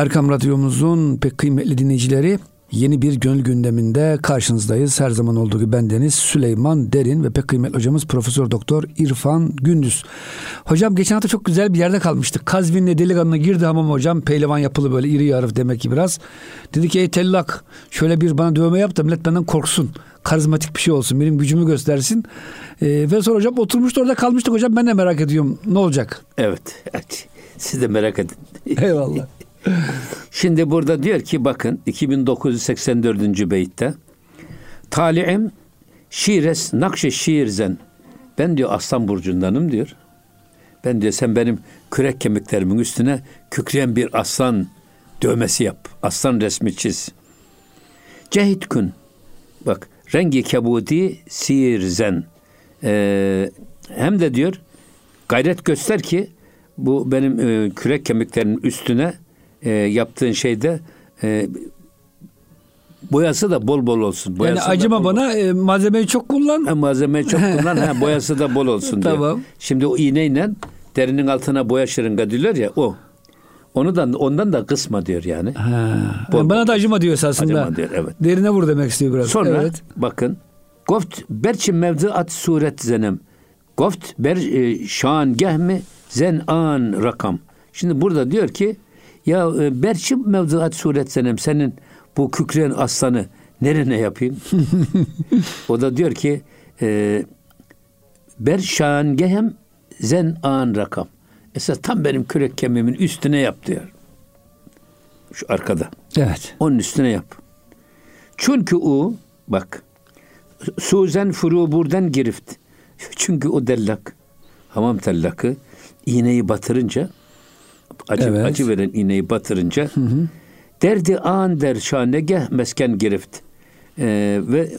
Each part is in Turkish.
Erkam Radyomuzun pek kıymetli dinleyicileri yeni bir gönül gündeminde karşınızdayız. Her zaman olduğu gibi bendeniz Süleyman Derin ve pek kıymetli hocamız Profesör Doktor İrfan Gündüz. Hocam geçen hafta çok güzel bir yerde kalmıştık. Kazvin'le delikanlı girdi hamam hocam. Pehlivan yapılı böyle iri yarı demek ki biraz. Dedi ki ey tellak şöyle bir bana dövme yap da millet benden korksun. Karizmatik bir şey olsun. Benim gücümü göstersin. Ee, ve sonra hocam oturmuştu orada kalmıştık hocam. Ben de merak ediyorum. Ne olacak? Evet. Siz de merak edin. Eyvallah. Şimdi burada diyor ki bakın 2984. beytte Tali'im şires nakşe şiirzen ben diyor aslan burcundanım diyor. Ben diyor sen benim kürek kemiklerimin üstüne kükreyen bir aslan dövmesi yap. Aslan resmi çiz. Cehit kun. Bak rengi kebudi sirzen. Ee, hem de diyor gayret göster ki bu benim e, kürek kemiklerimin üstüne e, yaptığın şeyde e, boyası da bol bol olsun. Boyası yani acıma bol bana e, malzemeyi çok kullan. Ha, malzemeyi çok kullan, ha, boyası da bol olsun diyor. Tamam. Şimdi o iğneyle derinin altına boya şırınga diyorlar ya o. Onu da ondan da kısma diyor yani. Ha, Bol bana bol. da acıma diyor esasında. Acıma diyor, evet. Derine vur demek istiyor biraz. Sonra Evet. bakın Goft berçi mevzuat suret zenem. Goft ber e, şan gehmi zen an rakam. Şimdi burada diyor ki ya e, berçi mevzuat suret zenem senin bu kükreyen aslanı nerene yapayım? o da diyor ki e, ber şan gehem zen an rakam. Esas tam benim kürek kemiğimin üstüne yap diyor. Şu arkada. Evet. Onun üstüne yap. Çünkü o bak Suzen furu buradan girift. Çünkü o dellak hamam tellakı iğneyi batırınca acı, Evet. acı veren iğneyi batırınca derdi an der şanegeh mesken girift. Ee, ve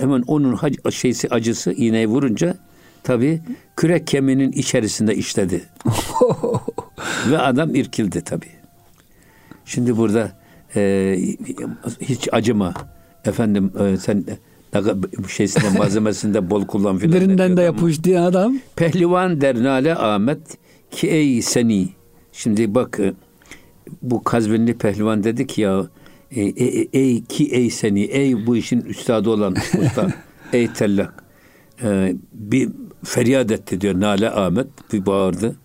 hemen onun hac- şeysi acısı iğneyi vurunca tabi kürek kemiğinin içerisinde işledi. ve adam irkildi tabi. Şimdi burada e, hiç acıma. Efendim e, sen şeysinde malzemesinde bol kullan filan. Diyor de yapış diye adam. Pehlivan dernale Ahmet ki ey seni. Şimdi bak bu Kazvinli pehlivan dedi ki ya e, e, e, ey ki ey seni ey bu işin üstadı olan usta ey tellak E, bir feryat etti diyor Nale Ahmet bir bağırdı.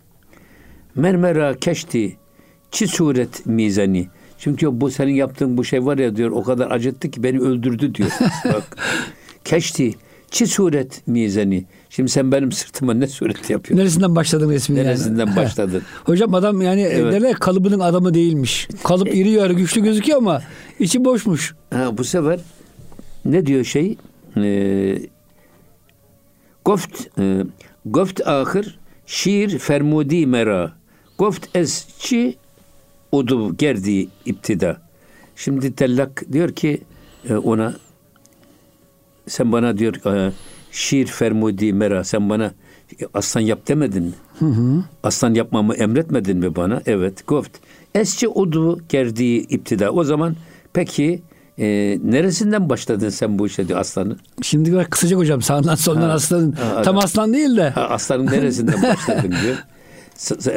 Mermera keşti çi suret mizani. Çünkü bu senin yaptığın bu şey var ya diyor o kadar acıttı ki beni öldürdü diyor. Bak. Keşti çi suret mizani. Şimdi sen benim sırtıma ne suret yapıyorsun? Neresinden başladın resmi yani? Neresinden başladın? Hocam adam yani Evet. derler kalıbının adamı değilmiş. Kalıp iri yarı güçlü gözüküyor ama içi boşmuş. Ha, bu sefer ne diyor şey? Ee, goft e, goft ahir şiir fermudi mera. Goft ez çi udu gerdi iptida. Şimdi tellak diyor ki e, ona sen bana diyor e, şiir fermudi mera sen bana aslan yap demedin mi? Aslan yapmamı emretmedin mi bana? Evet. Goft. Esçi udu gerdi iptida. O zaman peki e, neresinden başladın sen bu işe diyor aslanı? Şimdi biraz kısacak hocam sağından soldan Ha. aslanın. Ha, Tam aslan değil de. Ha, aslanın neresinden başladın diyor.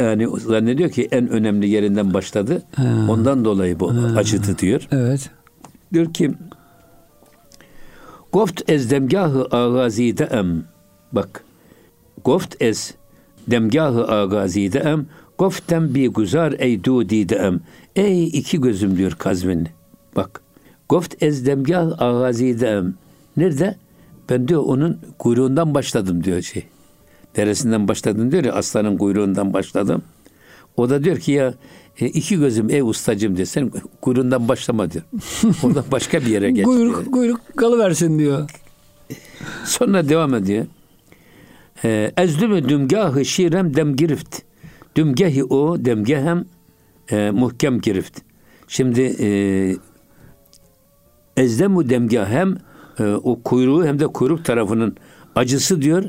Yani zannediyor ki en önemli yerinden başladı. Ondan dolayı bu acıdı diyor. Evet. Diyor ki Goft ez demgahı agazide em. Bak. Goft ez demgahı agazide em. Goftem bi guzar ey dudide em. Ey iki gözüm diyor Kazvinli. Bak. Goft ez demgahı agazide em. Nerede? Ben diyor onun kuyruğundan başladım diyor şey. Deresinden başladım diyor ya aslanın kuyruğundan başladım. O da diyor ki ya e, iki gözüm ey ustacım diyor. Sen kuyruğundan başlama diyor. Oradan başka bir yere geç. diyor. Kuyruk, kuyruk kalıversin diyor. Sonra devam ediyor. Ee, Ezdümü dümgahı şirem dem girift. Dümgehi o demgehem e, muhkem girift. Şimdi e, ezdemu demgah hem e, o kuyruğu hem de kuyruk tarafının acısı diyor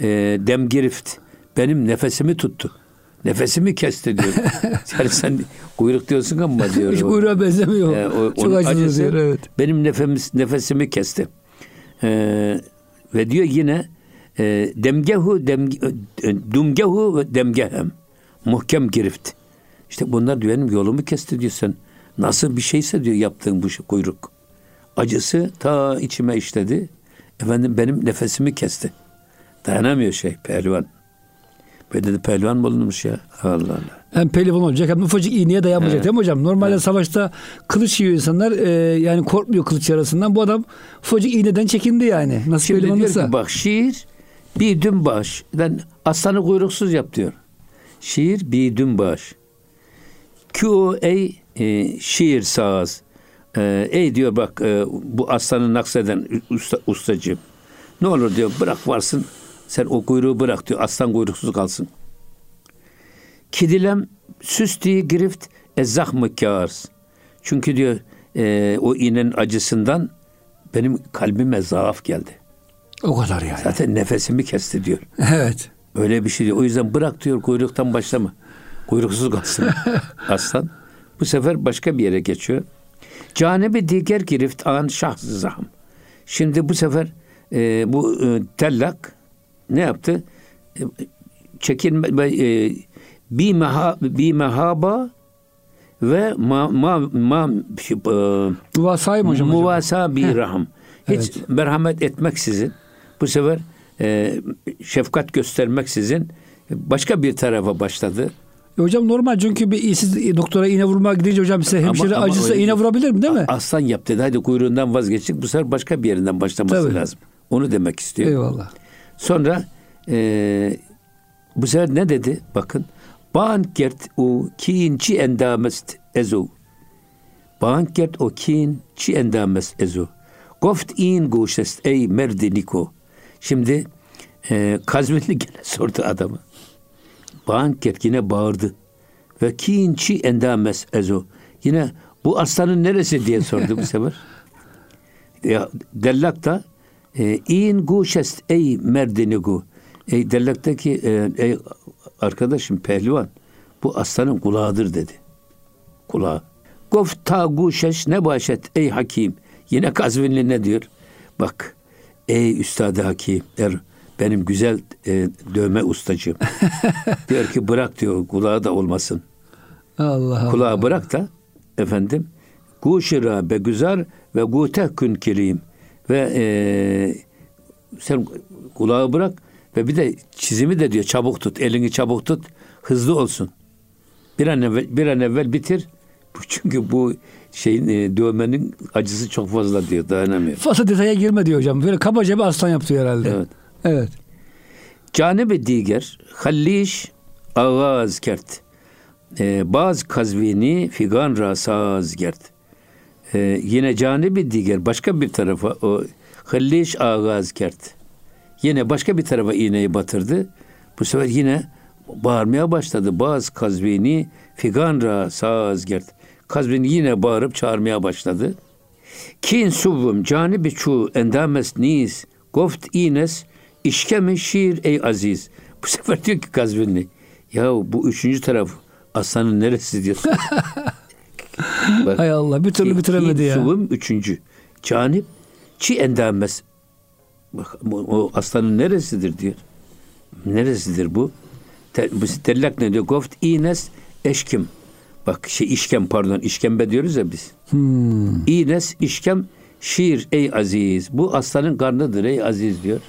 e, dem girift. Benim nefesimi tuttu. Nefesimi kesti diyor. yani sen kuyruk diyorsun ama diyor. Hiç kuyruğa benzemiyor. ee, o- Çok acısı diyor evet. Benim nefemis, nefesimi kesti. Ee, ve diyor yine e, demgehu dem, e, dumgehu ve demgehem muhkem girift. İşte bunlar diyor benim yolumu kesti diyor sen. Nasıl bir şeyse diyor yaptığın bu şey, kuyruk. Acısı ta içime işledi. Efendim benim nefesimi kesti. Dayanamıyor şey pehlivan. Böyle de pehlivan mı olunmuş ya? Allah Allah. Hem pehlivan olacak hem ufacık iğneye dayanmayacak evet. değil mi hocam? Normalde evet. savaşta kılıç yiyor insanlar e, yani korkmuyor kılıç yarasından. Bu adam ufacık iğneden çekindi yani. Nasıl Şimdi diyor ki bak şiir bir dün baş. Ben aslanı kuyruksuz yap diyor. Şiir bir dün baş. Ki o ey e, şiir saz. E, ey diyor bak e, bu aslanı nakseden usta, ustacığım. Ne olur diyor bırak varsın. Sen o kuyruğu bırak diyor. Aslan kuyruksuz kalsın. Kidilem süsti grift ezzah mı kârs. Çünkü diyor e, o iğnenin acısından benim kalbime zaaf geldi. O kadar yani. Zaten nefesimi kesti diyor. Evet. Öyle bir şey diyor. O yüzden bırak diyor kuyruktan başlama. Kuyruksuz kalsın aslan. Bu sefer başka bir yere geçiyor. Canebi diğer girift an şah zahm. Şimdi bu sefer e, bu e, tellak ne yaptı? E, çekinme e, bir meha bir mehaba ve ma ma ma e, muvasayım hocam. Muvasa bir rahim. Hiç evet. merhamet etmeksizin bu sefer e, şefkat göstermeksizin başka bir tarafa başladı. E hocam normal çünkü bir siz doktora iğne vurmaya gidince hocam size hemşire ama, acısa iğne vurabilir mi değil mi? Aslan yap dedi hadi kuyruğundan vazgeçtik bu sefer başka bir yerinden başlaması Tabii. lazım. Onu demek istiyor. Eyvallah. Sonra e, bu sefer ne dedi? Bakın. Bankert o kin çi endamest ezo. Bankert o kin çi endamest ezo. Goft in goşest ey merdi niko. Şimdi e, Kazvinli gene sordu adamı. Bankert yine bağırdı. Ve kin çi endames ezo. Yine bu aslanın neresi diye sordu bu sefer. ya, dellak da in guşest ey merdinigu. Ey dellaktaki e, ey arkadaşım pehlivan bu aslanın kulağıdır dedi. Kulağı. Gof ta guşeş ne başet ey hakim. Yine Kazvinli ne diyor? Bak ey üstadı hakim der benim güzel e, dövme ustacığım. diyor ki bırak diyor kulağı da olmasın. Allah Kulağı Allah. bırak da efendim guşira be güzel ve gute kün kirim ve e, sen kulağı bırak ve bir de çizimi de diyor çabuk tut elini çabuk tut hızlı olsun. Bir an evvel bir an evvel bitir. Çünkü bu şeyin e, dövmenin acısı çok fazla diyor dayanamıyor. Fazla detaya girme diyor hocam. Böyle kabaca bir aslan yaptı herhalde. Evet. Evet. Canibi diğer halliş ağaz kert. Ee, baz kazvini figan rasaz kert. Ee, yine canibi diğer başka bir tarafa o halliş ağaz kert. Yine başka bir tarafa iğneyi batırdı. Bu sefer yine bağırmaya başladı. Baz kazvini figan rasaz kert. Kazvin yine bağırıp çağırmaya başladı. Kin suvum canibi çu endames nis goft ines işkeme şiir ey aziz. Bu sefer diyor ki Kazvinli ya bu üçüncü taraf aslanın neresi diyorsun. Bak, Hay Allah bir türlü bitiremedi ya. Suvum üçüncü. Canip çi endames. Bak o aslanın neresidir diyor. Neresidir bu? Bu tellak ne diyor? Goft ines eşkim. Bak şey işkem pardon işkembe diyoruz ya biz. Hmm. İnes işkem şiir ey aziz. Bu aslanın karnıdır ey aziz diyor.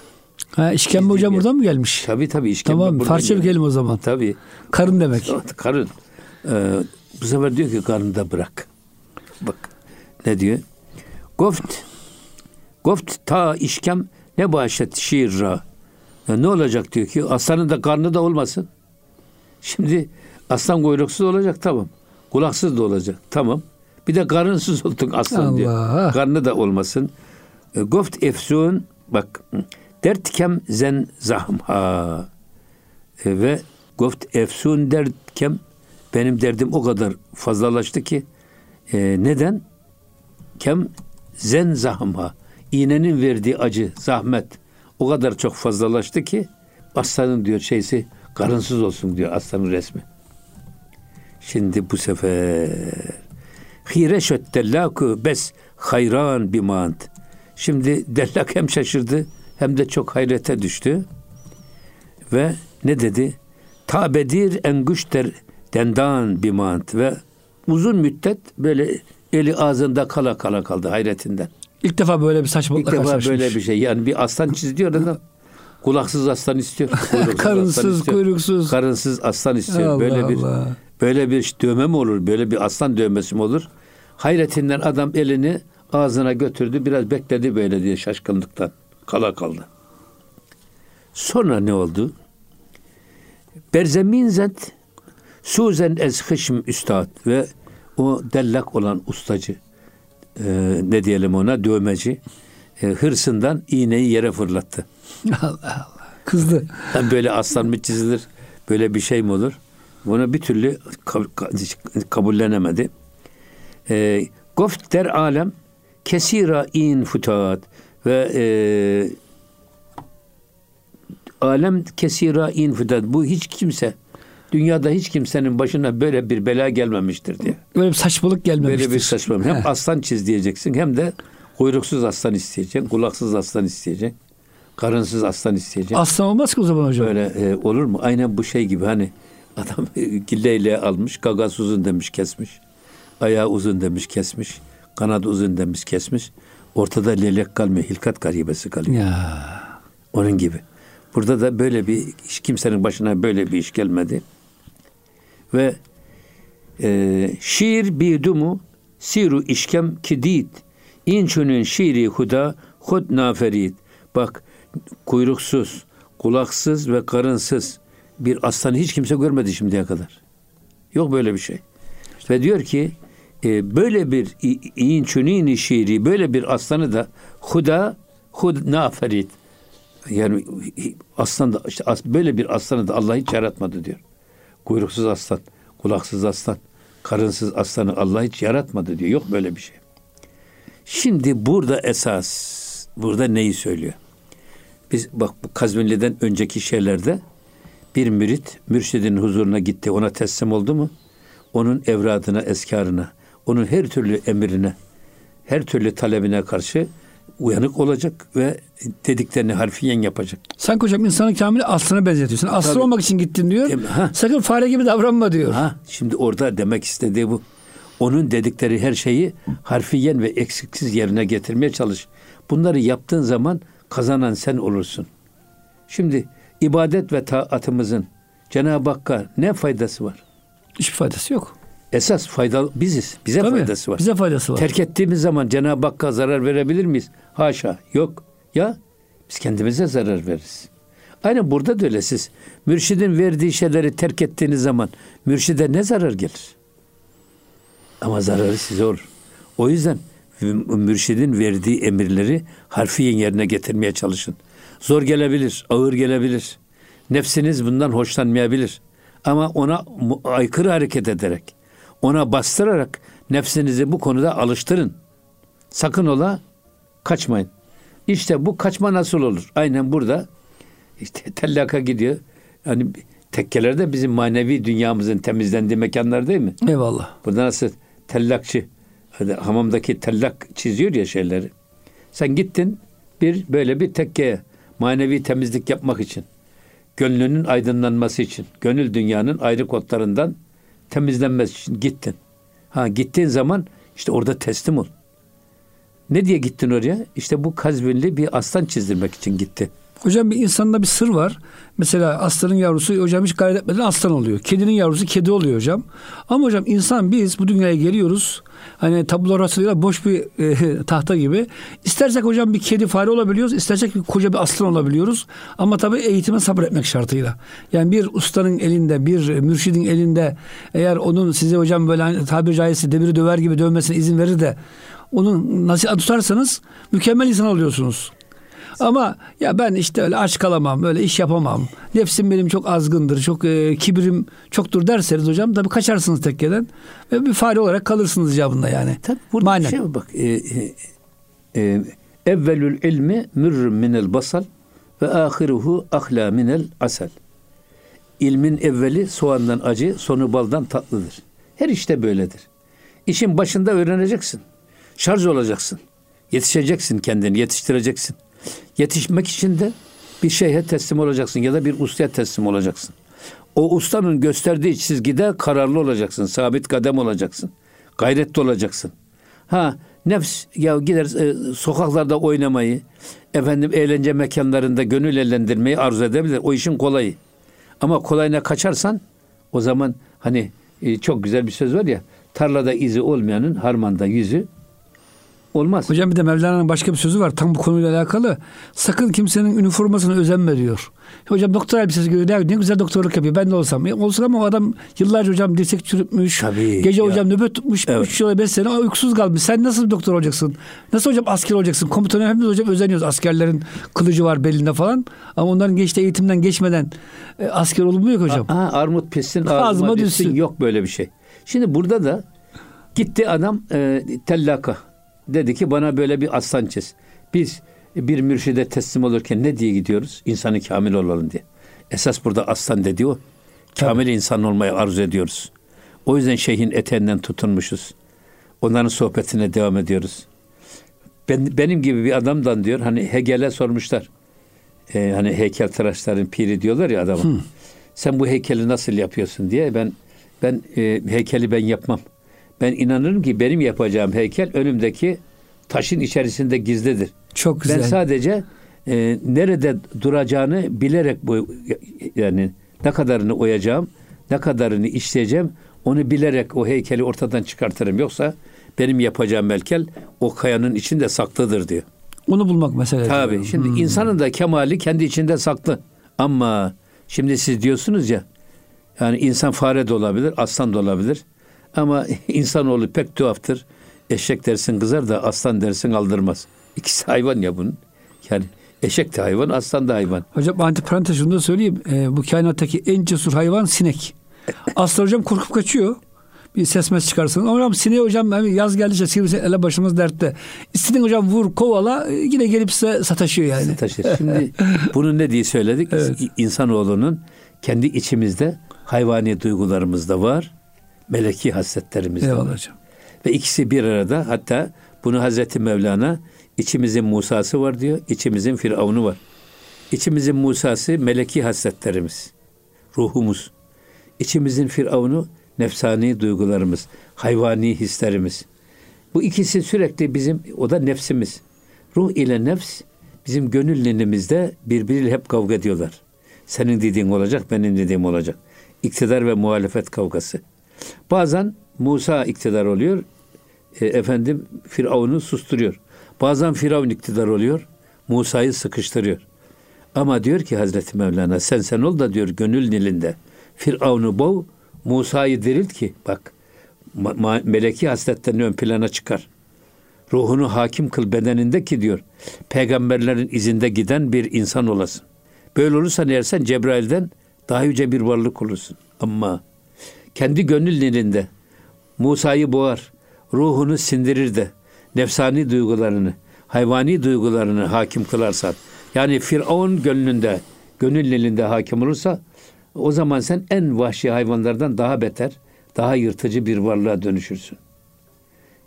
Ha işkembe hocam buradan mı gelmiş? Tabii tabii işkembe Tamam parça bir kelime o zaman. Tabii. Karın demek. Karın. Ee, bu sefer diyor ki karnı da bırak. Bak ne diyor? Goft Goft ta işkem ne başet şiirra. Ya ne olacak diyor ki aslanın da karnı da olmasın. Şimdi aslan kuyruksuz olacak tamam. Kulaksız da olacak tamam. Bir de karınsız olduk aslan Allah. diyor. Karnı da olmasın. E, goft efsun bak dertkem zen zahmha e, ve goft efsun dertkem benim derdim o kadar fazlalaştı ki e, neden? Kem zen zahmha iğnenin verdiği acı, zahmet o kadar çok fazlalaştı ki aslanın diyor şeysi karınsız olsun diyor aslanın resmi. Şimdi bu sefer hireşet dellaku bes hayran bimant. Şimdi dellak hem şaşırdı hem de çok hayrete düştü. Ve ne dedi? Tabedir en güçter dendan bimant ve uzun müddet böyle eli ağzında kala kala kaldı hayretinden. İlk defa böyle bir saçmalıkla İlk defa böyle bir şey. Yani bir aslan çiziyor da kulaksız aslan istiyor. Karınsız, aslan istiyor. kuyruksuz. Karınsız aslan istiyor. Allah böyle bir Allah. böyle bir dövme mi olur? Böyle bir aslan dövmesi mi olur? Hayretinden adam elini ağzına götürdü. Biraz bekledi böyle diye şaşkınlıktan. Kala kaldı. Sonra ne oldu? Berzemin zent Suzen ez hışm üstad ve o dellak olan ustacı e, ne diyelim ona dövmeci e, hırsından iğneyi yere fırlattı. Allah Allah. Kızdı. Böyle aslan mı çizilir? Böyle bir şey mi olur? Bunu bir türlü ka- ka- kabullenemedi. E, Goft der alem kesira in futat ve e, alem kesira in futat. Bu hiç kimse dünyada hiç kimsenin başına böyle bir bela gelmemiştir diye. Böyle bir saçmalık gelmemiştir. Böyle bir saçma. Hem aslan çiz diyeceksin hem de kuyruksuz aslan isteyeceksin, kulaksız aslan isteyeceksin, karınsız aslan isteyeceksin. Aslan olmaz ki o zaman hocam. Böyle e, olur mu? Aynen bu şey gibi hani adam gilleyle almış, gagas uzun demiş kesmiş. Ayağı uzun demiş kesmiş. Kanadı uzun demiş kesmiş. Ortada lelek kalmıyor, hilkat garibesi kalıyor. Ya. Onun gibi. Burada da böyle bir hiç kimsenin başına böyle bir iş gelmedi. Ve e, şiir bidumu siru işkem kidid. İnçünün şiiri huda hud naferid. Bak kuyruksuz, kulaksız ve karınsız bir aslanı hiç kimse görmedi şimdiye kadar. Yok böyle bir şey. Ve diyor ki e, böyle bir inçünün şiiri böyle bir aslanı da huda hud naferid. Yani aslan da işte böyle bir aslanı da Allah hiç yaratmadı diyor. Kuyruksuz aslan, kulaksız aslan, karınsız aslanı Allah hiç yaratmadı diyor. Yok böyle bir şey. Şimdi burada esas, burada neyi söylüyor? Biz bak bu Kazvinli'den önceki şeylerde bir mürit mürşidin huzuruna gitti. Ona teslim oldu mu? Onun evradına, eskarına, onun her türlü emrine, her türlü talebine karşı uyanık olacak ve dediklerini harfiyen yapacak. Sanki hocam insanı kamili aslana benzetiyorsun. Aslan Tabii. olmak için gittin diyor. Ha. Sakın fare gibi davranma diyor. Ha, şimdi orada demek istediği bu. Onun dedikleri her şeyi harfiyen ve eksiksiz yerine getirmeye çalış. Bunları yaptığın zaman kazanan sen olursun. Şimdi ibadet ve taatımızın Cenab-ı Hakk'a ne faydası var? Hiçbir faydası yok. Esas faydalı biziz. Bize Tabii, faydası var. Bize faydası var. Terk ettiğimiz zaman Cenab-ı Hakk'a zarar verebilir miyiz? Haşa. Yok. Ya biz kendimize zarar veririz. Aynen burada da öyle siz. Mürşidin verdiği şeyleri terk ettiğiniz zaman mürşide ne zarar gelir? Ama zararı size olur. O yüzden mürşidin verdiği emirleri harfiyen yerine getirmeye çalışın. Zor gelebilir, ağır gelebilir. Nefsiniz bundan hoşlanmayabilir. Ama ona aykırı hareket ederek, ona bastırarak nefsinizi bu konuda alıştırın. Sakın ola kaçmayın. İşte bu kaçma nasıl olur? Aynen burada işte tellaka gidiyor. Yani tekkelerde bizim manevi dünyamızın temizlendiği mekanlar değil mi? Eyvallah. Burada nasıl tellakçı hamamdaki tellak çiziyor ya şeyleri. Sen gittin bir böyle bir tekkeye manevi temizlik yapmak için. Gönlünün aydınlanması için. Gönül dünyanın ayrı kodlarından temizlenmesi için gittin. Ha gittiğin zaman işte orada teslim ol. Ne diye gittin oraya? İşte bu Kazvinli bir aslan çizdirmek için gitti. Hocam bir insanda bir sır var. Mesela aslanın yavrusu hocam hiç gayret etmeden aslan oluyor. Kedinin yavrusu kedi oluyor hocam. Ama hocam insan biz bu dünyaya geliyoruz. Hani tablo rastlığıyla boş bir e, tahta gibi. İstersek hocam bir kedi fare olabiliyoruz. istersek bir koca bir aslan olabiliyoruz. Ama tabii eğitime sabretmek şartıyla. Yani bir ustanın elinde, bir mürşidin elinde eğer onun size hocam böyle hani tabiri caizse demiri döver gibi dövmesine izin verir de onun nasihat tutarsanız mükemmel insan oluyorsunuz. Ama ya ben işte öyle aç kalamam, öyle iş yapamam. Nefsim benim çok azgındır, çok e, kibrim çoktur derseniz hocam tabii kaçarsınız tekkeden ve bir fare olarak kalırsınız icabında yani. Tabii burada Manen. bir şey bak. E, e, e, evvelül ilmi mürrüm minel basal ve ahiruhu ahla minel asal. İlmin evveli soğandan acı, sonu baldan tatlıdır. Her işte böyledir. İşin başında öğreneceksin. Şarj olacaksın. Yetişeceksin kendini, yetiştireceksin. Yetişmek için de bir şeyhe teslim olacaksın ya da bir ustaya teslim olacaksın. O ustanın gösterdiği çizgide kararlı olacaksın, sabit kadem olacaksın. Gayretli olacaksın. Ha nefs ya gider e, sokaklarda oynamayı, efendim eğlence mekanlarında gönül eğlendirmeyi arzu edebilir. O işin kolayı. Ama kolayına kaçarsan o zaman hani e, çok güzel bir söz var ya tarlada izi olmayanın harmanda yüzü olmaz. Hocam bir de Mevlana'nın başka bir sözü var tam bu konuyla alakalı. Sakın kimsenin üniformasına özenme diyor. Hocam doktor elbisesi görüyor. Ne, güzel doktorluk yapıyor. Ben de olsam. E, olsun ama o adam yıllarca hocam dirsek çürütmüş. Tabii, gece ya. hocam nöbet tutmuş. Evet. 3 yıl 5 sene uykusuz kalmış. Sen nasıl doktor olacaksın? Nasıl hocam asker olacaksın? Komutanı hepimiz hocam özeniyoruz. Askerlerin kılıcı var belinde falan. Ama onların geçtiği eğitimden geçmeden e, asker olunmuyor ki hocam. Ha, armut pissin Ağzıma düşsün. Yok böyle bir şey. Şimdi burada da gitti adam e, tellaka. Dedi ki bana böyle bir aslan çiz. Biz bir mürşide teslim olurken ne diye gidiyoruz? İnsanı kamil olalım diye. Esas burada aslan dedi o. Kamil insan olmayı arzu ediyoruz. O yüzden şeyhin eteğinden tutunmuşuz. Onların sohbetine devam ediyoruz. Ben, benim gibi bir adamdan diyor hani Hegel'e sormuşlar. Ee, hani heykeltıraşların piri diyorlar ya adama. Sen bu heykeli nasıl yapıyorsun diye ben ben e, heykeli ben yapmam. Ben inanırım ki benim yapacağım heykel önümdeki taşın içerisinde gizlidir. Çok güzel. Ben sadece e, nerede duracağını bilerek bu yani ne kadarını oyacağım, ne kadarını işleyeceğim onu bilerek o heykeli ortadan çıkartırım. Yoksa benim yapacağım heykel o kayanın içinde saklıdır diyor. Onu bulmak mesele. Tabii. Şimdi insanın da kemali kendi içinde saklı. Ama şimdi siz diyorsunuz ya yani insan fare de olabilir, aslan da olabilir. Ama insanoğlu pek tuhaftır. Eşek dersin kızar da aslan dersin aldırmaz. İkisi hayvan ya bunun. Yani eşek de hayvan, aslan da hayvan. Hocam antiparantez şunu da söyleyeyim. Ee, bu kainattaki en cesur hayvan sinek. Aslan hocam korkup kaçıyor. Bir ses mes çıkarsın. Hocam sineği hocam yaz geldikçe sivrisi ele başımız dertte. İstediğin hocam vur kovala yine gelip size sataşıyor yani. Taşır. Şimdi bunu ne diye söyledik? Evet. İnsanoğlunun kendi içimizde hayvani duygularımız da var. Meleki hasletlerimiz de Eyvallah hocam. Ve ikisi bir arada hatta bunu Hazreti Mevlana içimizin Musa'sı var diyor, içimizin Firavun'u var. İçimizin Musa'sı meleki hasletlerimiz, ruhumuz. İçimizin Firavun'u nefsani duygularımız, hayvani hislerimiz. Bu ikisi sürekli bizim, o da nefsimiz. Ruh ile nefs bizim gönül ninemizde birbiriyle hep kavga ediyorlar. Senin dediğin olacak, benim dediğim olacak. İktidar ve muhalefet kavgası. Bazen Musa iktidar oluyor, e, efendim Firavun'u susturuyor. Bazen Firavun iktidar oluyor, Musa'yı sıkıştırıyor. Ama diyor ki Hazreti Mevlana sen sen ol da diyor gönül nilinde Firavun'u bov, Musa'yı dirilt ki bak ma- meleki hasletlerini ön plana çıkar. Ruhunu hakim kıl bedeninde ki diyor peygamberlerin izinde giden bir insan olasın. Böyle olursan eğer sen Cebrail'den daha yüce bir varlık olursun. Ama kendi gönül nilinde Musa'yı boğar, ruhunu sindirir de nefsani duygularını, hayvani duygularını hakim kılarsan, yani Firavun gönlünde, gönül nilinde hakim olursa o zaman sen en vahşi hayvanlardan daha beter, daha yırtıcı bir varlığa dönüşürsün.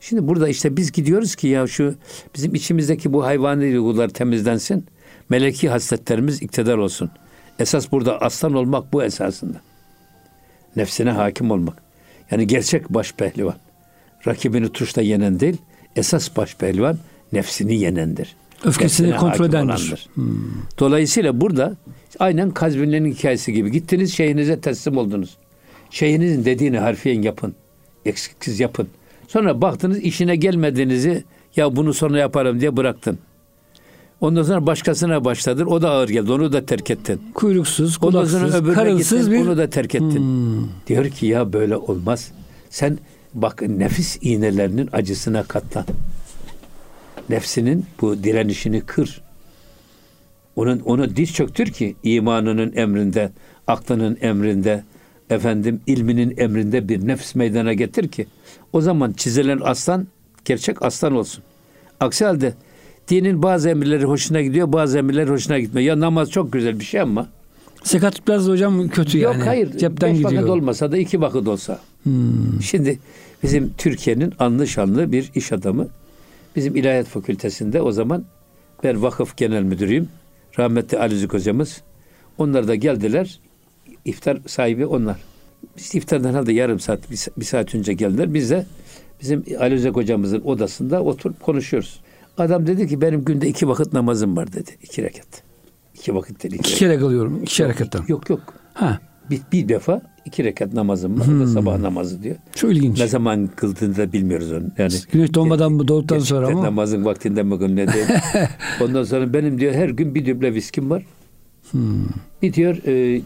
Şimdi burada işte biz gidiyoruz ki ya şu bizim içimizdeki bu hayvani duygular temizlensin. Meleki hasletlerimiz iktidar olsun. Esas burada aslan olmak bu esasında. Nefsine hakim olmak. Yani gerçek baş pehlivan. Rakibini tuşla yenen değil, esas baş pehlivan nefsini yenendir. Öfkesini Nefsine kontrol edendir. olandır. Dolayısıyla burada aynen Kazvinlerin hikayesi gibi gittiniz şeyhinize teslim oldunuz. Şeyhinizin dediğini harfiyen yapın. Eksiksiz yapın. Sonra baktınız işine gelmediğinizi ya bunu sonra yaparım diye bıraktın. Ondan sonra başkasına başladın. O da ağır geldi. Onu da terk ettin. Kuyruksuz, Ondan sonra kulaksız, öbürüne karınsız gittin. bir... Hmm. Onu da terk ettin. Diyor ki ya böyle olmaz. Sen bak nefis iğnelerinin acısına katlan. Nefsinin bu direnişini kır. Onun onu diz çöktür ki imanının emrinde, aklının emrinde, efendim ilminin emrinde bir nefs meydana getir ki o zaman çizilen aslan gerçek aslan olsun. Aksi halde dinin bazı emirleri hoşuna gidiyor, bazı emirleri hoşuna gitmiyor. Ya namaz çok güzel bir şey ama Sekatlık biraz hocam kötü Yok yani. hayır. Cepten beş gidiyor. vakit olmasa da iki vakit olsa. Şimdi bizim Türkiye'nin anlı şanlı bir iş adamı. Bizim İlahiyat Fakültesinde o zaman ben vakıf genel müdürüyüm. Rahmetli Ali Zük hocamız. Onlar da geldiler. iftar sahibi onlar. Biz iftardan herhalde yarım saat, bir, bir saat önce geldiler. Biz de bizim Ali Özek hocamızın odasında oturup konuşuyoruz. Adam dedi ki benim günde iki vakit namazım var dedi. iki rekat. İki vakit dedi. İki kere kılıyorum. iki reketten. Yok yok. Ha. Bir, bir defa iki rekat namazım var. Hmm. sabah namazı diyor. Çok ilginç. Ne zaman kıldığını da bilmiyoruz onu. Yani Güneş doğmadan mı doğduktan sonra mı? Namazın vaktinden mi ne değil. Ondan sonra benim diyor her gün bir düble viskim var. Hmm. Bir diyor e,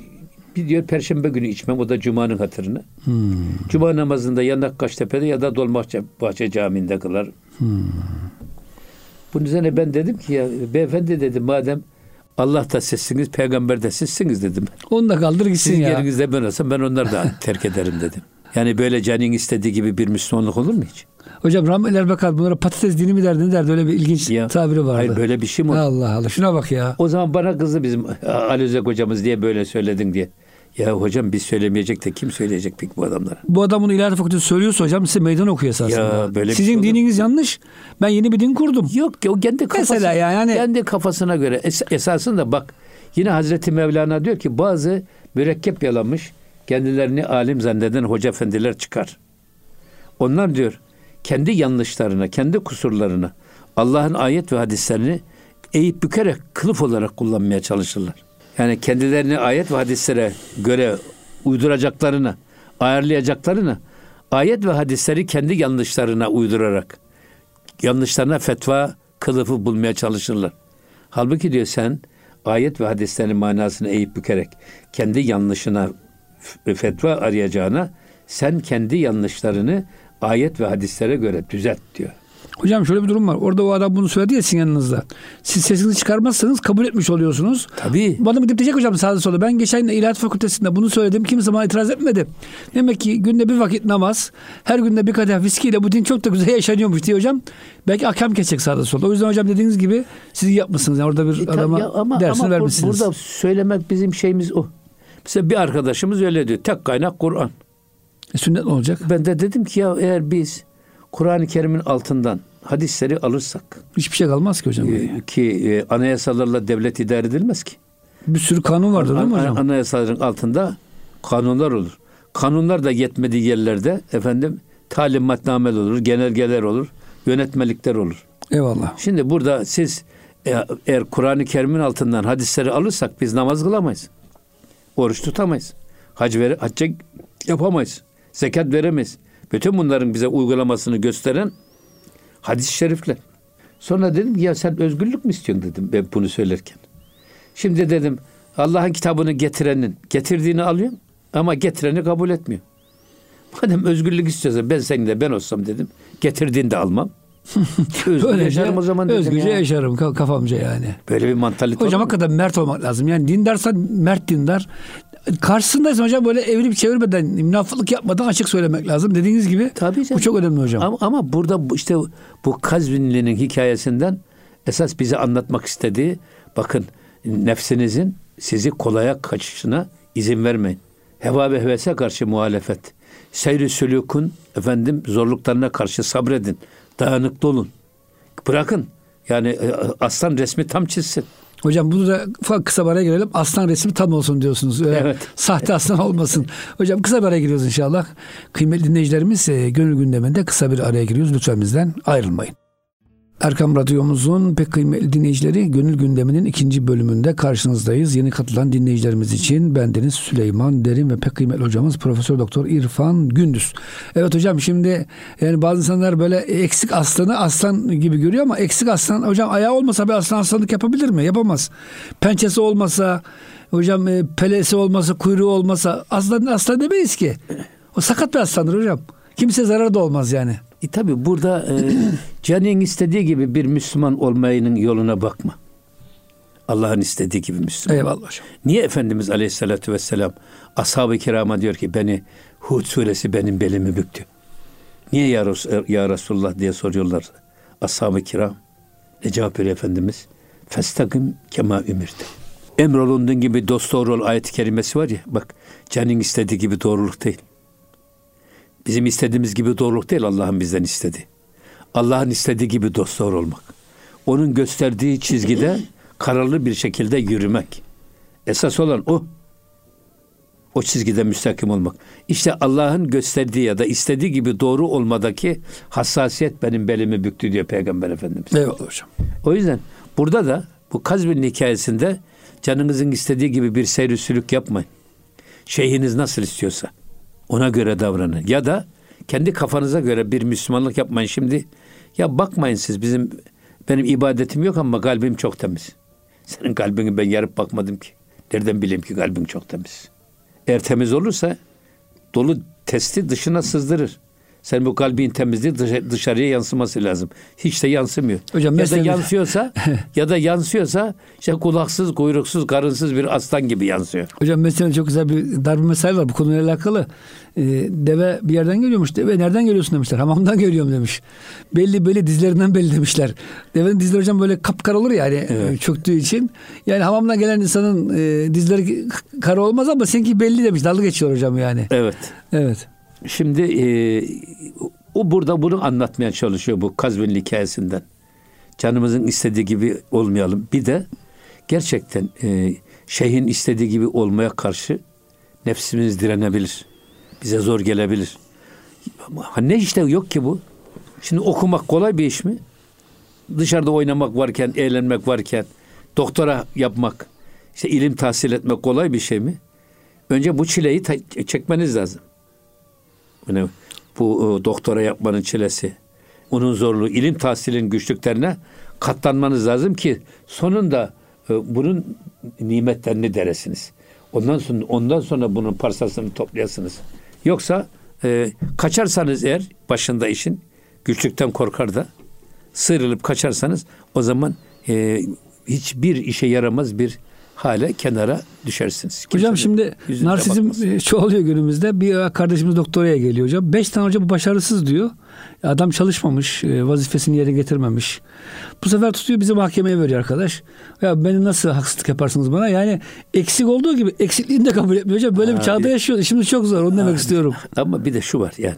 bir diyor perşembe günü içmem o da cumanın hatırına. Hmm. Cuma namazında ya Nakkaştepe'de ya da Dolmahçe Bahçe Camii'nde kılar. Hmm. Bunun üzerine ben dedim ki ya beyefendi dedim madem Allah da sizsiniz, peygamber de sizsiniz dedim. Onu da kaldır gitsin Sizin ya. yerinizde ben olsam ben onları da terk ederim dedim. Yani böyle canın istediği gibi bir Müslümanlık olur mu hiç? Hocam Rahmetli Erbakan bunlara patates dini mi derdi ne derdi öyle bir ilginç ya, tabiri vardı. Hayır böyle bir şey mi? Allah Allah şuna bak ya. O zaman bana kızı bizim Ali Özek hocamız diye böyle söyledin diye. Ya hocam biz söylemeyecek de kim söyleyecek peki bu adamlara? Bu adam bunu ilahiyat fakültesi söylüyorsa hocam size meydan okuyor esasında. Ya böyle Sizin şey dininiz yanlış. Ben yeni bir din kurdum. Yok o kendi kafası, Mesela ya, yani kendi kafasına göre es, esasında bak yine Hazreti Mevlana diyor ki bazı mürekkep yalamış kendilerini alim zanneden hoca efendiler çıkar. Onlar diyor kendi yanlışlarına, kendi kusurlarına Allah'ın ayet ve hadislerini eğip bükerek kılıf olarak kullanmaya çalışırlar. Yani kendilerini ayet ve hadislere göre uyduracaklarını, ayarlayacaklarını ayet ve hadisleri kendi yanlışlarına uydurarak yanlışlarına fetva kılıfı bulmaya çalışırlar. Halbuki diyor sen ayet ve hadislerin manasını eğip bükerek kendi yanlışına fetva arayacağına sen kendi yanlışlarını ayet ve hadislere göre düzelt diyor. Hocam şöyle bir durum var. Orada o adam bunu söyledi ya sizin yanınızda. Siz sesinizi çıkarmazsanız kabul etmiş oluyorsunuz. Tabii. Bana gidip diyecek hocam sağda solda. Ben geçen ilahiyat fakültesinde bunu söyledim. Kimse bana itiraz etmedi. Demek ki günde bir vakit namaz, her günde bir kadeh viskiyle bu din çok da güzel yaşanıyormuş diye hocam. Belki akşam kesecek sağda solda. O yüzden hocam dediğiniz gibi siz yapmışsınız. Yani orada bir e, adama ya ama, dersini ama vermişsiniz. Burada söylemek bizim şeyimiz o. Mesela bir arkadaşımız öyle diyor. Tek kaynak Kur'an. E, sünnet ne olacak? Ben de dedim ki ya eğer biz Kur'an-ı Kerim'in altından hadisleri alırsak. Hiçbir şey kalmaz ki hocam. E, ki e, anayasalarla devlet idare edilmez ki. Bir sürü kanun vardır değil mi hocam? Anayasaların altında kanunlar olur. Kanunlar da yetmediği yerlerde efendim talimatnameler olur, genelgeler olur, yönetmelikler olur. Eyvallah. Şimdi burada siz e, eğer Kur'an-ı Kerim'in altından hadisleri alırsak biz namaz kılamayız. Oruç tutamayız. Hac vere, hacca yapamayız. Zekat veremeyiz. Bütün bunların bize uygulamasını gösteren hadis-i şerifler. Sonra dedim ya sen özgürlük mü istiyorsun dedim ben bunu söylerken. Şimdi dedim Allah'ın kitabını getirenin getirdiğini alıyorum ama getireni kabul etmiyor. Madem özgürlük istiyorsa ben senin de ben olsam dedim. Getirdiğini de almam. Özgür yaşarım o zaman Özgürce ya. yaşarım kafamca yani. Böyle bir mantalite Hocam hakikaten mert olmak lazım. Yani dindarsan mert dindar. Karşısındaysan hocam böyle evirip çevirmeden, münafıklık yapmadan açık söylemek lazım. Dediğiniz gibi Tabii canım. bu çok önemli hocam. Ama, ama burada işte bu Kazvinli'nin hikayesinden esas bize anlatmak istediği bakın nefsinizin sizi kolaya kaçışına izin vermeyin. Heva ve hevese karşı muhalefet. Seyri sülükün efendim zorluklarına karşı sabredin. Dayanıklı olun. Bırakın. Yani e, aslan resmi tam çizsin. Hocam bunu da kısa bir araya girelim. Aslan resmi tam olsun diyorsunuz. Öyle evet. Sahte aslan olmasın. Hocam kısa bir araya giriyoruz inşallah. Kıymetli dinleyicilerimiz e, gönül gündeminde kısa bir araya giriyoruz. Lütfen bizden ayrılmayın. Erkam Radyomuzun pek kıymetli dinleyicileri Gönül Gündemi'nin ikinci bölümünde karşınızdayız. Yeni katılan dinleyicilerimiz için bendeniz Süleyman Derin ve pek kıymetli hocamız Profesör Doktor İrfan Gündüz. Evet hocam şimdi yani bazı insanlar böyle eksik aslanı aslan gibi görüyor ama eksik aslan hocam ayağı olmasa bir aslan aslanlık yapabilir mi? Yapamaz. Pençesi olmasa hocam e, pelesi olmasa kuyruğu olmasa aslan aslan demeyiz ki. O sakat bir aslandır hocam. Kimse zarar da olmaz yani. E tabi burada e, canın istediği gibi bir Müslüman olmayının yoluna bakma. Allah'ın istediği gibi Müslüman. Eyvallah hocam. Niye Efendimiz Aleyhisselatü Vesselam ashab-ı kirama diyor ki beni Hud suresi benim belimi büktü. Niye ya, Res- ya Resulullah diye soruyorlar ashab-ı kiram. Ne cevap veriyor Efendimiz? Festakim kema ümirde. Emrolunduğun gibi dost doğru ol ayet-i kerimesi var ya bak canın istediği gibi doğruluk değil. Bizim istediğimiz gibi doğruluk değil Allah'ın bizden istediği. Allah'ın istediği gibi dostlar olmak. Onun gösterdiği çizgide kararlı bir şekilde yürümek. Esas olan o. O çizgide müstakim olmak. İşte Allah'ın gösterdiği ya da istediği gibi doğru olmadaki hassasiyet benim belimi büktü diyor Peygamber Efendimiz. Eyvallah hocam. O yüzden burada da bu Kazvin'in hikayesinde canınızın istediği gibi bir seyri sülük yapmayın. Şeyhiniz nasıl istiyorsa ona göre davranın. Ya da kendi kafanıza göre bir Müslümanlık yapmayın. Şimdi ya bakmayın siz bizim benim ibadetim yok ama kalbim çok temiz. Senin kalbini ben yarıp bakmadım ki. Nereden bileyim ki kalbin çok temiz. Eğer temiz olursa dolu testi dışına sızdırır. Sen bu kalbin temizliği dışarıya yansıması lazım. Hiç de yansımıyor. Hocam, ya da yansıyorsa ya da yansıyorsa işte kulaksız, kuyruksuz, karınsız bir aslan gibi yansıyor. Hocam mesela çok güzel bir darbe mesai var bu konuyla alakalı. Ee, deve bir yerden geliyormuş. Deve nereden geliyorsun demişler. Hamamdan geliyorum demiş. Belli belli dizlerinden belli demişler. Devenin dizleri hocam böyle kapkar olur yani e, evet. çöktüğü için. Yani hamamdan gelen insanın e, dizleri kara olmaz ama seninki belli demiş. Dalga geçiyor hocam yani. Evet. Evet. Şimdi e, o burada bunu anlatmaya çalışıyor bu Kazvin'in hikayesinden. Canımızın istediği gibi olmayalım. Bir de gerçekten e, şeyhin istediği gibi olmaya karşı nefsimiz direnebilir. Bize zor gelebilir. Ne işte yok ki bu? Şimdi okumak kolay bir iş mi? Dışarıda oynamak varken, eğlenmek varken, doktora yapmak, işte ilim tahsil etmek kolay bir şey mi? Önce bu çileyi çekmeniz lazım. Yani bu e, doktora yapmanın çilesi, onun zorluğu, ilim tahsilin güçlüklerine katlanmanız lazım ki sonunda e, bunun nimetlerini deresiniz. Ondan sonra ondan sonra bunun parsasını toplayasınız. Yoksa e, kaçarsanız eğer başında işin güçlükten korkar da sıyrılıp kaçarsanız o zaman e, hiçbir işe yaramaz bir hale kenara düşersiniz. Kimse hocam şimdi narsizm bakmasın. çoğalıyor günümüzde. Bir kardeşimiz doktoraya geliyor hocam. Beş tane hoca bu başarısız diyor. Adam çalışmamış, e, vazifesini yerine getirmemiş. Bu sefer tutuyor bizi mahkemeye veriyor arkadaş. Ya beni nasıl haksızlık yaparsınız bana? Yani eksik olduğu gibi eksikliğini de kabul etmiyor hocam. Böyle Abi, bir çağda yaşıyor. Şimdi çok zor. Onu demek istiyorum. Ama bir de şu var yani.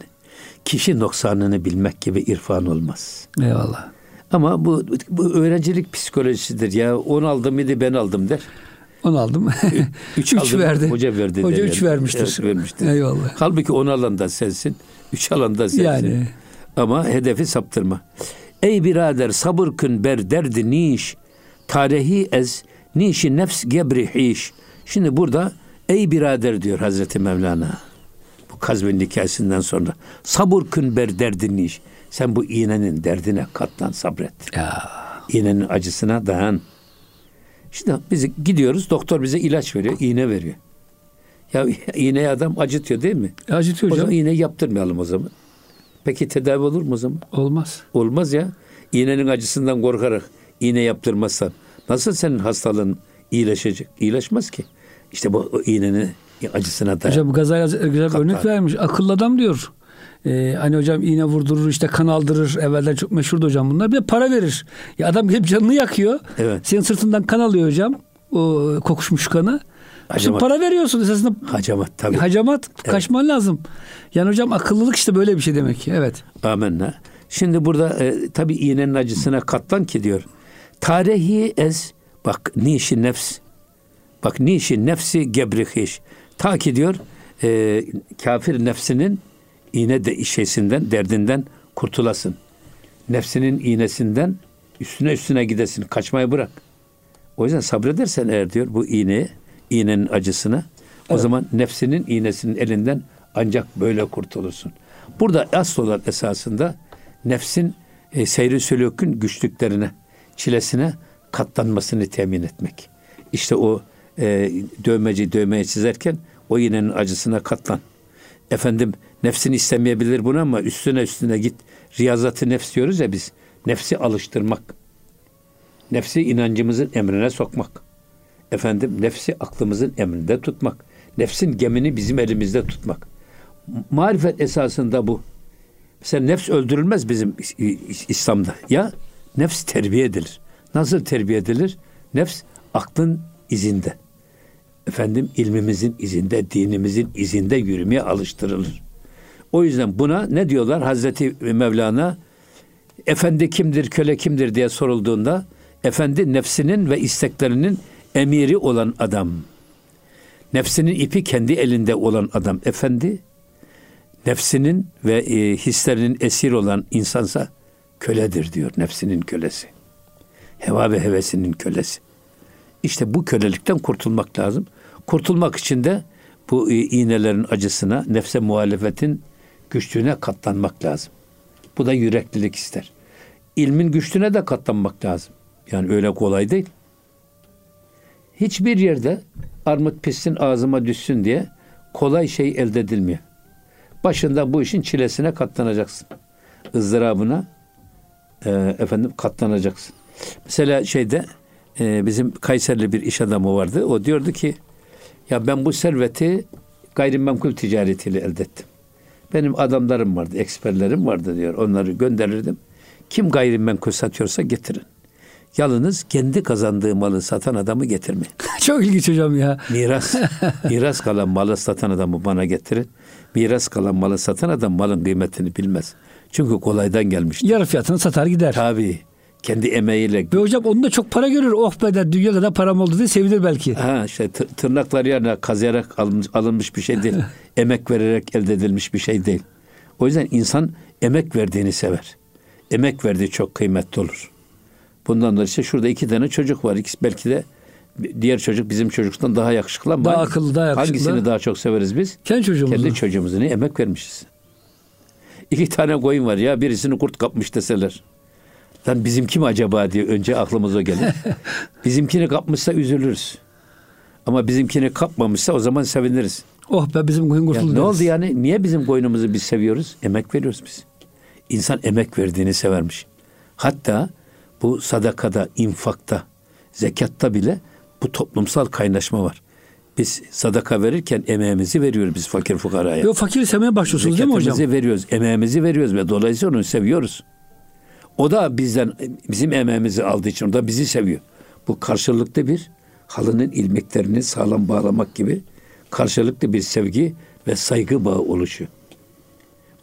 Kişi noksanını bilmek gibi irfan olmaz. Eyvallah. Ama bu, bu öğrencilik psikolojisidir ya. On aldım idi ben aldım der. On aldım. üç, üç aldım, verdi. Hoca verdi. Hoca der üç yani. vermiştir. Evet, vermiştir. Eyvallah. Halbuki on alan da sensin. Üç alan da sensin. Yani. Ama hedefi saptırma. Ey birader sabır kın ber derdi niş. Tarihi ez nişi nefs gebrihiş. Şimdi burada ey birader diyor Hazreti Mevlana. Bu Kazvin hikayesinden sonra. Sabır kın ber derdi niş. Sen bu iğnenin derdine katlan sabret. Ya. İğnenin acısına dayan. Şimdi biz gidiyoruz doktor bize ilaç veriyor, iğne veriyor. Ya iğneyi adam acıtıyor değil mi? Acıtıyor hocam. O zaman iğne yaptırmayalım o zaman. Peki tedavi olur mu o zaman? Olmaz. Olmaz ya. İğnenin acısından korkarak iğne yaptırmazsan nasıl senin hastalığın iyileşecek? İyileşmez ki. İşte bu iğnenin acısına da. Hocam Gazali güzel bir örnek vermiş. Akıllı adam diyor. Ee, hani hocam iğne vurdurur işte kan aldırır. Evvelden çok meşhurdu hocam bunlar. Bir de para verir. Ya adam gelip canını yakıyor. Evet. Senin sırtından kan alıyor hocam. O kokuşmuş kanı. Hacamat. para veriyorsun esasında. Hacamat tabii. Hacamat evet. kaçman lazım. Yani hocam akıllılık işte böyle bir şey demek ki. Evet. Amenna. Şimdi burada e, tabii iğnenin acısına katlan ki diyor. Tarihi ez bak nişi nefs bak nişi nefsi gebrihiş. Ta ki diyor e, kafir nefsinin iğne de şeysinden, derdinden kurtulasın. Nefsinin iğnesinden üstüne üstüne gidesin. Kaçmayı bırak. O yüzden sabredersen eğer diyor bu iğne, iğnenin acısına evet. o zaman nefsinin iğnesinin elinden ancak böyle kurtulursun. Burada asıl olan esasında nefsin e, seyri sülükün güçlüklerine, çilesine katlanmasını temin etmek. İşte o e, dövmeci dövmeye çizerken o iğnenin acısına katlan. Efendim nefsin istemeyebilir bunu ama üstüne üstüne git. Riyazatı nefs diyoruz ya biz. Nefsi alıştırmak. Nefsi inancımızın emrine sokmak. Efendim nefsi aklımızın emrinde tutmak. Nefsin gemini bizim elimizde tutmak. Marifet esasında bu. Mesela nefs öldürülmez bizim İslam'da. Ya nefs terbiye edilir. Nasıl terbiye edilir? Nefs aklın izinde efendim ilmimizin izinde, dinimizin izinde yürümeye alıştırılır. O yüzden buna ne diyorlar Hazreti Mevlana? Efendi kimdir, köle kimdir diye sorulduğunda efendi nefsinin ve isteklerinin emiri olan adam. Nefsinin ipi kendi elinde olan adam efendi, nefsinin ve e, hislerinin esir olan insansa köledir diyor nefsinin kölesi. Heva ve hevesinin kölesi. İşte bu kölelikten kurtulmak lazım. Kurtulmak için de bu e, iğnelerin acısına, nefse muhalefetin güçlüğüne katlanmak lazım. Bu da yüreklilik ister. İlmin güçlüğüne de katlanmak lazım. Yani öyle kolay değil. Hiçbir yerde armut pissin ağzıma düşsün diye kolay şey elde edilmiyor. Başında bu işin çilesine katlanacaksın. ızdırabına e, efendim katlanacaksın. Mesela şeyde e, bizim Kayserli bir iş adamı vardı. O diyordu ki ya ben bu serveti gayrimenkul ticaretiyle elde ettim. Benim adamlarım vardı, eksperlerim vardı diyor. Onları gönderirdim. Kim gayrimenkul satıyorsa getirin. Yalnız kendi kazandığı malı satan adamı getirmeyin. Çok ilginç hocam ya. Miras, miras kalan malı satan adamı bana getirin. Miras kalan malı satan adam malın kıymetini bilmez. Çünkü kolaydan gelmiştir. Yarı fiyatını satar gider. Tabii. Kendi emeğiyle. Ve hocam onun da çok para görür. Oh be der dünya kadar param oldu diye sevinir belki. Ha işte tırnaklar yerine kazıyarak alınmış, alınmış bir şey değil. emek vererek elde edilmiş bir şey değil. O yüzden insan emek verdiğini sever. Emek verdiği çok kıymetli olur. Bundan dolayı işte şurada iki tane çocuk var. İkisi belki de diğer çocuk bizim çocuktan daha yakışıklı ama daha akıllı, daha yakışıklı. Hangisini daha çok severiz biz? Kendi çocuğumuzu. Kendi çocuğumuzu ne emek vermişiz. İki tane koyun var ya birisini kurt kapmış deseler. Lan bizimki mi acaba diye önce aklımıza gelir. bizimkini kapmışsa üzülürüz. Ama bizimkini kapmamışsa o zaman seviniriz. Oh be bizim koyun kurtuldu. Yani ne oldu yani? Niye bizim koyunumuzu biz seviyoruz? Emek veriyoruz biz. İnsan emek verdiğini severmiş. Hatta bu sadakada, infakta, zekatta bile bu toplumsal kaynaşma var. Biz sadaka verirken emeğimizi veriyoruz biz fakir fukaraya. Yok fakir sevmeye başlıyorsunuz değil mi hocam? veriyoruz, emeğimizi veriyoruz ve dolayısıyla onu seviyoruz. O da bizden bizim emeğimizi aldığı için o da bizi seviyor. Bu karşılıklı bir halının ilmeklerini sağlam bağlamak gibi karşılıklı bir sevgi ve saygı bağı oluşuyor.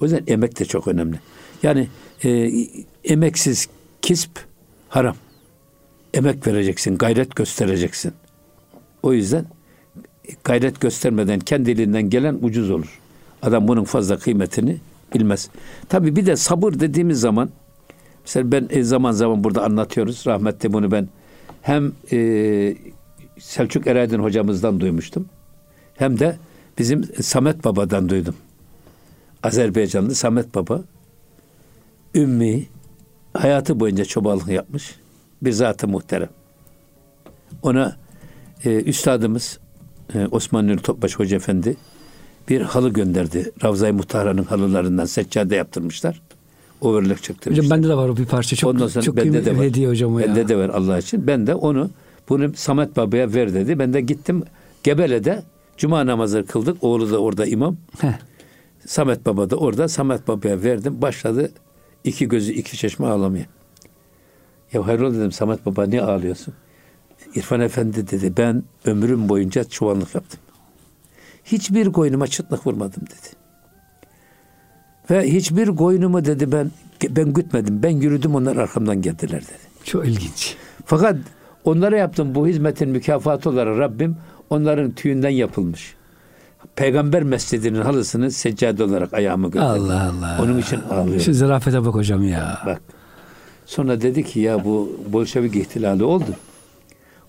O yüzden emek de çok önemli. Yani e, emeksiz kisp haram. Emek vereceksin, gayret göstereceksin. O yüzden gayret göstermeden kendiliğinden gelen ucuz olur. Adam bunun fazla kıymetini bilmez. Tabi bir de sabır dediğimiz zaman mesela ben e, zaman zaman burada anlatıyoruz. Rahmetli bunu ben hem e, Selçuk Ereydin hocamızdan duymuştum. Hem de bizim Samet Baba'dan duydum. Azerbaycanlı Samet Baba ümmi hayatı boyunca çobanlık yapmış bir zatı muhterem. Ona e, üstadımız e, Osman Nuri Topbaş Hoca Efendi bir halı gönderdi. Ravza-i Muhtara'nın halılarından seccade yaptırmışlar. Overlock çektirmişler. Hocam bende de var o bir parça. Çok, Ondan sonra çok bende de var. hediye hocam o ya. Bende de var Allah için. Ben de onu bunu Samet Baba'ya ver dedi. Ben de gittim Gebele'de Cuma namazı kıldık. Oğlu da orada imam. Heh. Samet Baba da orada. Samet Baba'ya verdim. Başladı iki gözü iki çeşme ağlamaya. Ya hayrola dedim Samet Baba niye ağlıyorsun? İrfan Efendi dedi ben ömrüm boyunca çuvallık yaptım. Hiçbir koyunuma çıtlık vurmadım dedi. Ve hiçbir koyunumu dedi ben ben gütmedim. Ben yürüdüm onlar arkamdan geldiler dedi. Çok ilginç. Fakat onlara yaptığım bu hizmetin mükafatı olarak Rabbim onların tüyünden yapılmış. Peygamber mescidinin halısını seccade olarak ayağımı gönderdi. Allah Allah. Onun için ağlıyorum. Şu zarafete bak hocam ya. Bak. Sonra dedi ki ya bu Bolşevik ihtilali oldu.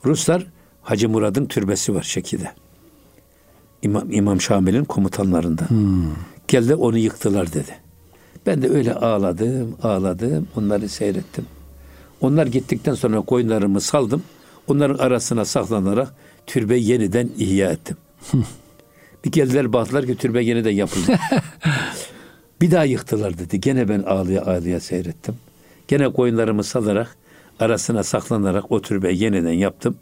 Ruslar Hacı Murad'ın türbesi var Şeki'de. İmam, İmam Şamil'in komutanlarından. Hmm. Geldi onu yıktılar dedi. Ben de öyle ağladım, ağladım, onları seyrettim. Onlar gittikten sonra koyunlarımı saldım. Onların arasına saklanarak türbe yeniden ihya ettim. bir geldiler baktılar ki türbe yeniden yapıldı. bir daha yıktılar dedi. Gene ben ağlıya ağlıya seyrettim. Gene koyunlarımı salarak arasına saklanarak o türbe yeniden yaptım.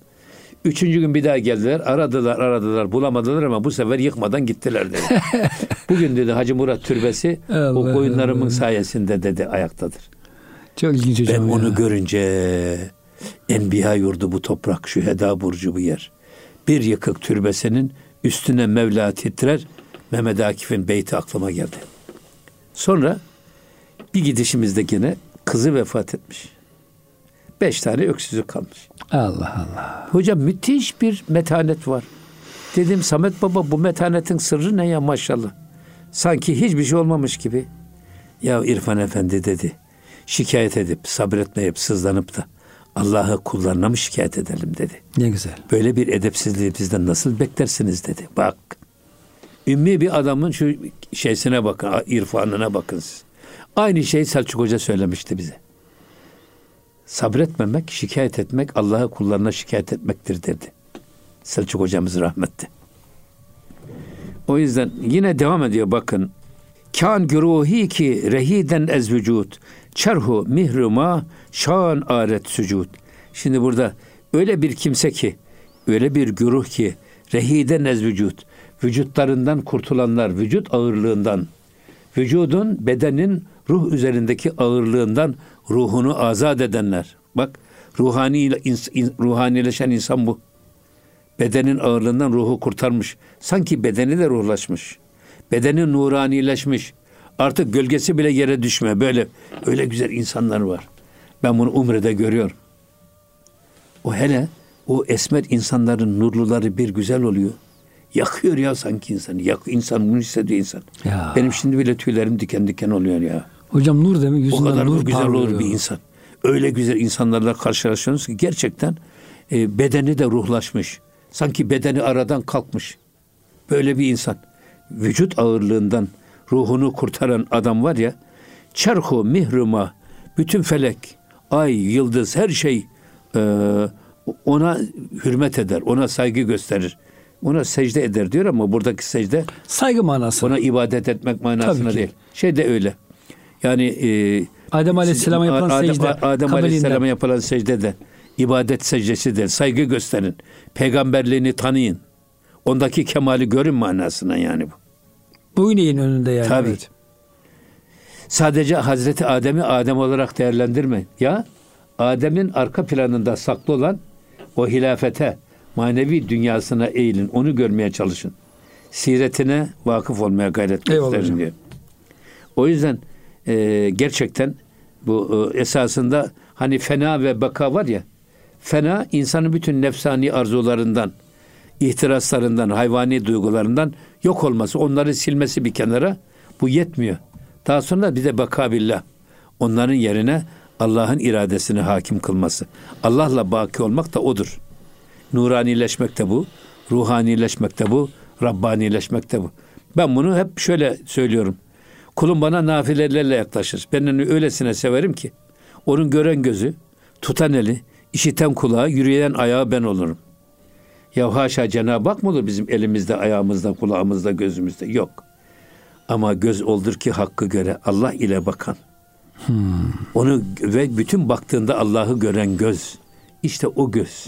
Üçüncü gün bir daha geldiler. Aradılar, aradılar, bulamadılar ama bu sefer yıkmadan gittiler dedi. Bugün dedi Hacı Murat Türbesi Allah o koyunlarımın Allah. sayesinde dedi ayaktadır. Çok ilginç hocam Ben ya. onu görünce Enbiya yurdu bu toprak, şu heda burcu bu yer. Bir yıkık türbesinin üstüne Mevla titrer. Mehmet Akif'in beyti aklıma geldi. Sonra bir gidişimizde gene kızı vefat etmiş. Beş tane öksüzü kalmış. Allah Allah. Hocam müthiş bir metanet var. Dedim Samet Baba bu metanetin sırrı ne ya maşallah. Sanki hiçbir şey olmamış gibi. Ya İrfan Efendi dedi. Şikayet edip sabretmeyip sızlanıp da Allah'a kullarına mı şikayet edelim dedi. Ne güzel. Böyle bir edepsizliği bizden nasıl beklersiniz dedi. Bak. Ümmi bir adamın şu şeysine bakın, irfanına bakın siz. Aynı şeyi Selçuk Hoca söylemişti bize. Sabretmemek, şikayet etmek, Allah'a kullarına şikayet etmektir dedi. Selçuk hocamız rahmetti. O yüzden yine devam ediyor bakın. Kan güruhi ki rehiden ez vücut. Çerhu mihruma şan aret sücud. Şimdi burada öyle bir kimse ki, öyle bir güruh ki rehiden ez vücut. Vücutlarından kurtulanlar, vücut ağırlığından, vücudun, bedenin ruh üzerindeki ağırlığından ruhunu azat edenler. Bak ruhani ruhanileşen insan bu. Bedenin ağırlığından ruhu kurtarmış. Sanki bedeni de ruhlaşmış. Bedeni nuranileşmiş. Artık gölgesi bile yere düşme. Böyle öyle güzel insanlar var. Ben bunu Umre'de görüyorum. O hele o esmer insanların nurluları bir güzel oluyor. Yakıyor ya sanki insanı. Yak, insan bunu hissediyor insan. Ya. Benim şimdi bile tüylerim diken diken oluyor ya. Hocam nur demek yüzünden O kadar nur güzel parlıyor. olur bir insan. Öyle güzel insanlarla karşılaşıyorsunuz ki gerçekten e, bedeni de ruhlaşmış. Sanki bedeni aradan kalkmış. Böyle bir insan. Vücut ağırlığından ruhunu kurtaran adam var ya. Çerhu mihruma bütün felek, ay, yıldız her şey e, ona hürmet eder, ona saygı gösterir. Ona secde eder diyor ama buradaki secde saygı manası. Ona ibadet etmek manasına değil. Şey de öyle. Yani e, Adem Aleyhisselam'a yapılan Adem, secde. Adem Aleyhisselam'a yapılan secde de ibadet secdesi de saygı gösterin. Peygamberliğini tanıyın. Ondaki kemali görün manasına yani bu. Bu ineğin önünde yani. Tabii. Evet. Sadece Hazreti Adem'i Adem olarak değerlendirme. Ya Adem'in arka planında saklı olan o hilafete, manevi dünyasına eğilin. Onu görmeye çalışın. Siretine vakıf olmaya gayret gösterin diyor. O yüzden e, gerçekten bu e, esasında hani fena ve baka var ya fena insanın bütün nefsani arzularından ihtiraslarından, hayvani duygularından yok olması, onları silmesi bir kenara bu yetmiyor. Daha sonra bir de baka billah. Onların yerine Allah'ın iradesini hakim kılması. Allah'la baki olmak da odur. Nuranileşmek de bu, ruhanileşmek de bu, Rabbanileşmek de bu. Ben bunu hep şöyle söylüyorum. Kulum bana nafilelerle yaklaşır. Ben onu öylesine severim ki onun gören gözü, tutan eli, işiten kulağı, yürüyen ayağı ben olurum. Ya haşa Cenab-ı Hak mı olur bizim elimizde, ayağımızda, kulağımızda, gözümüzde? Yok. Ama göz oldur ki hakkı göre Allah ile bakan. Hmm. Onu ve bütün baktığında Allah'ı gören göz. İşte o göz.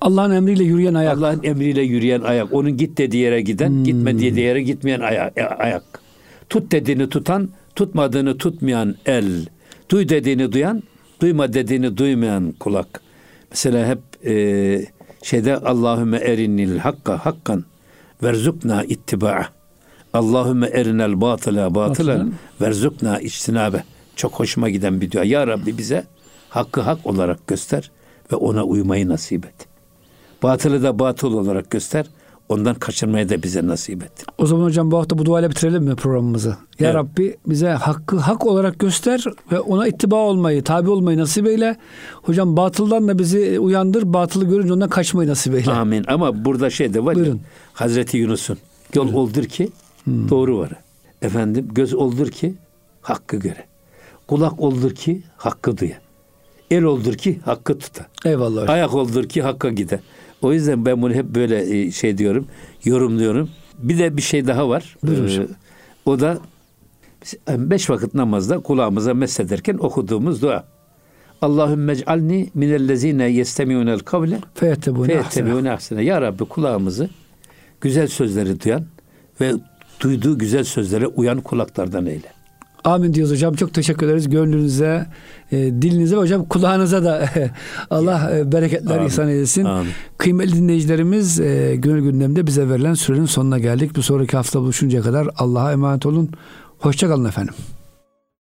Allah'ın emriyle yürüyen ayak. Allah'ın emriyle yürüyen ayak. Onun git dediği yere giden, hmm. gitme dediği yere gitmeyen ayak. ayak. Tut dediğini tutan, tutmadığını tutmayan el. Duy dediğini duyan, duyma dediğini duymayan kulak. Mesela hep e, şeyde Allahümme erinnil hakka hakkan verzukna ittiba'a. Allahümme erinel batıla batılan verzukna içtinabe. Çok hoşuma giden bir dua. Ya Rabbi bize hakkı hak olarak göster ve ona uymayı nasip et. Batılı da batıl olarak göster. Ondan kaçırmayı da bize nasip et. O zaman hocam bu hafta bu duayla bitirelim mi programımızı? Ya evet. Rabbi bize hakkı hak olarak göster ve ona ittiba olmayı, tabi olmayı nasip eyle. Hocam batıldan da bizi uyandır, batılı görünce ondan kaçmayı nasip eyle. Amin. Ama burada şey de var Buyurun. ya, Hazreti Yunus'un yol Buyurun. oldur ki hmm. doğru var. Efendim göz oldur ki hakkı göre. Kulak oldur ki hakkı duya. El oldur ki hakkı tuta. Eyvallah. Ayak oldur ki hakka gide. O yüzden ben bunu hep böyle e, şey diyorum, yorumluyorum. Bir de bir şey daha var. Ee, o da beş vakit namazda kulağımıza mesederken okuduğumuz dua. Allahümme ec'alni minellezine yestemi'unel kavle feyettebûne ahsene. Ya Rabbi kulağımızı güzel sözleri duyan ve duyduğu güzel sözlere uyan kulaklardan eyle. Amin diyoruz hocam. Çok teşekkür ederiz. Gönlünüze, e, dilinize hocam kulağınıza da Allah e, bereketler Amin. ihsan eylesin. Amin. Kıymetli dinleyicilerimiz e, gönül gündemde bize verilen sürenin sonuna geldik. Bu sonraki hafta buluşuncaya kadar Allah'a emanet olun. Hoşçakalın efendim.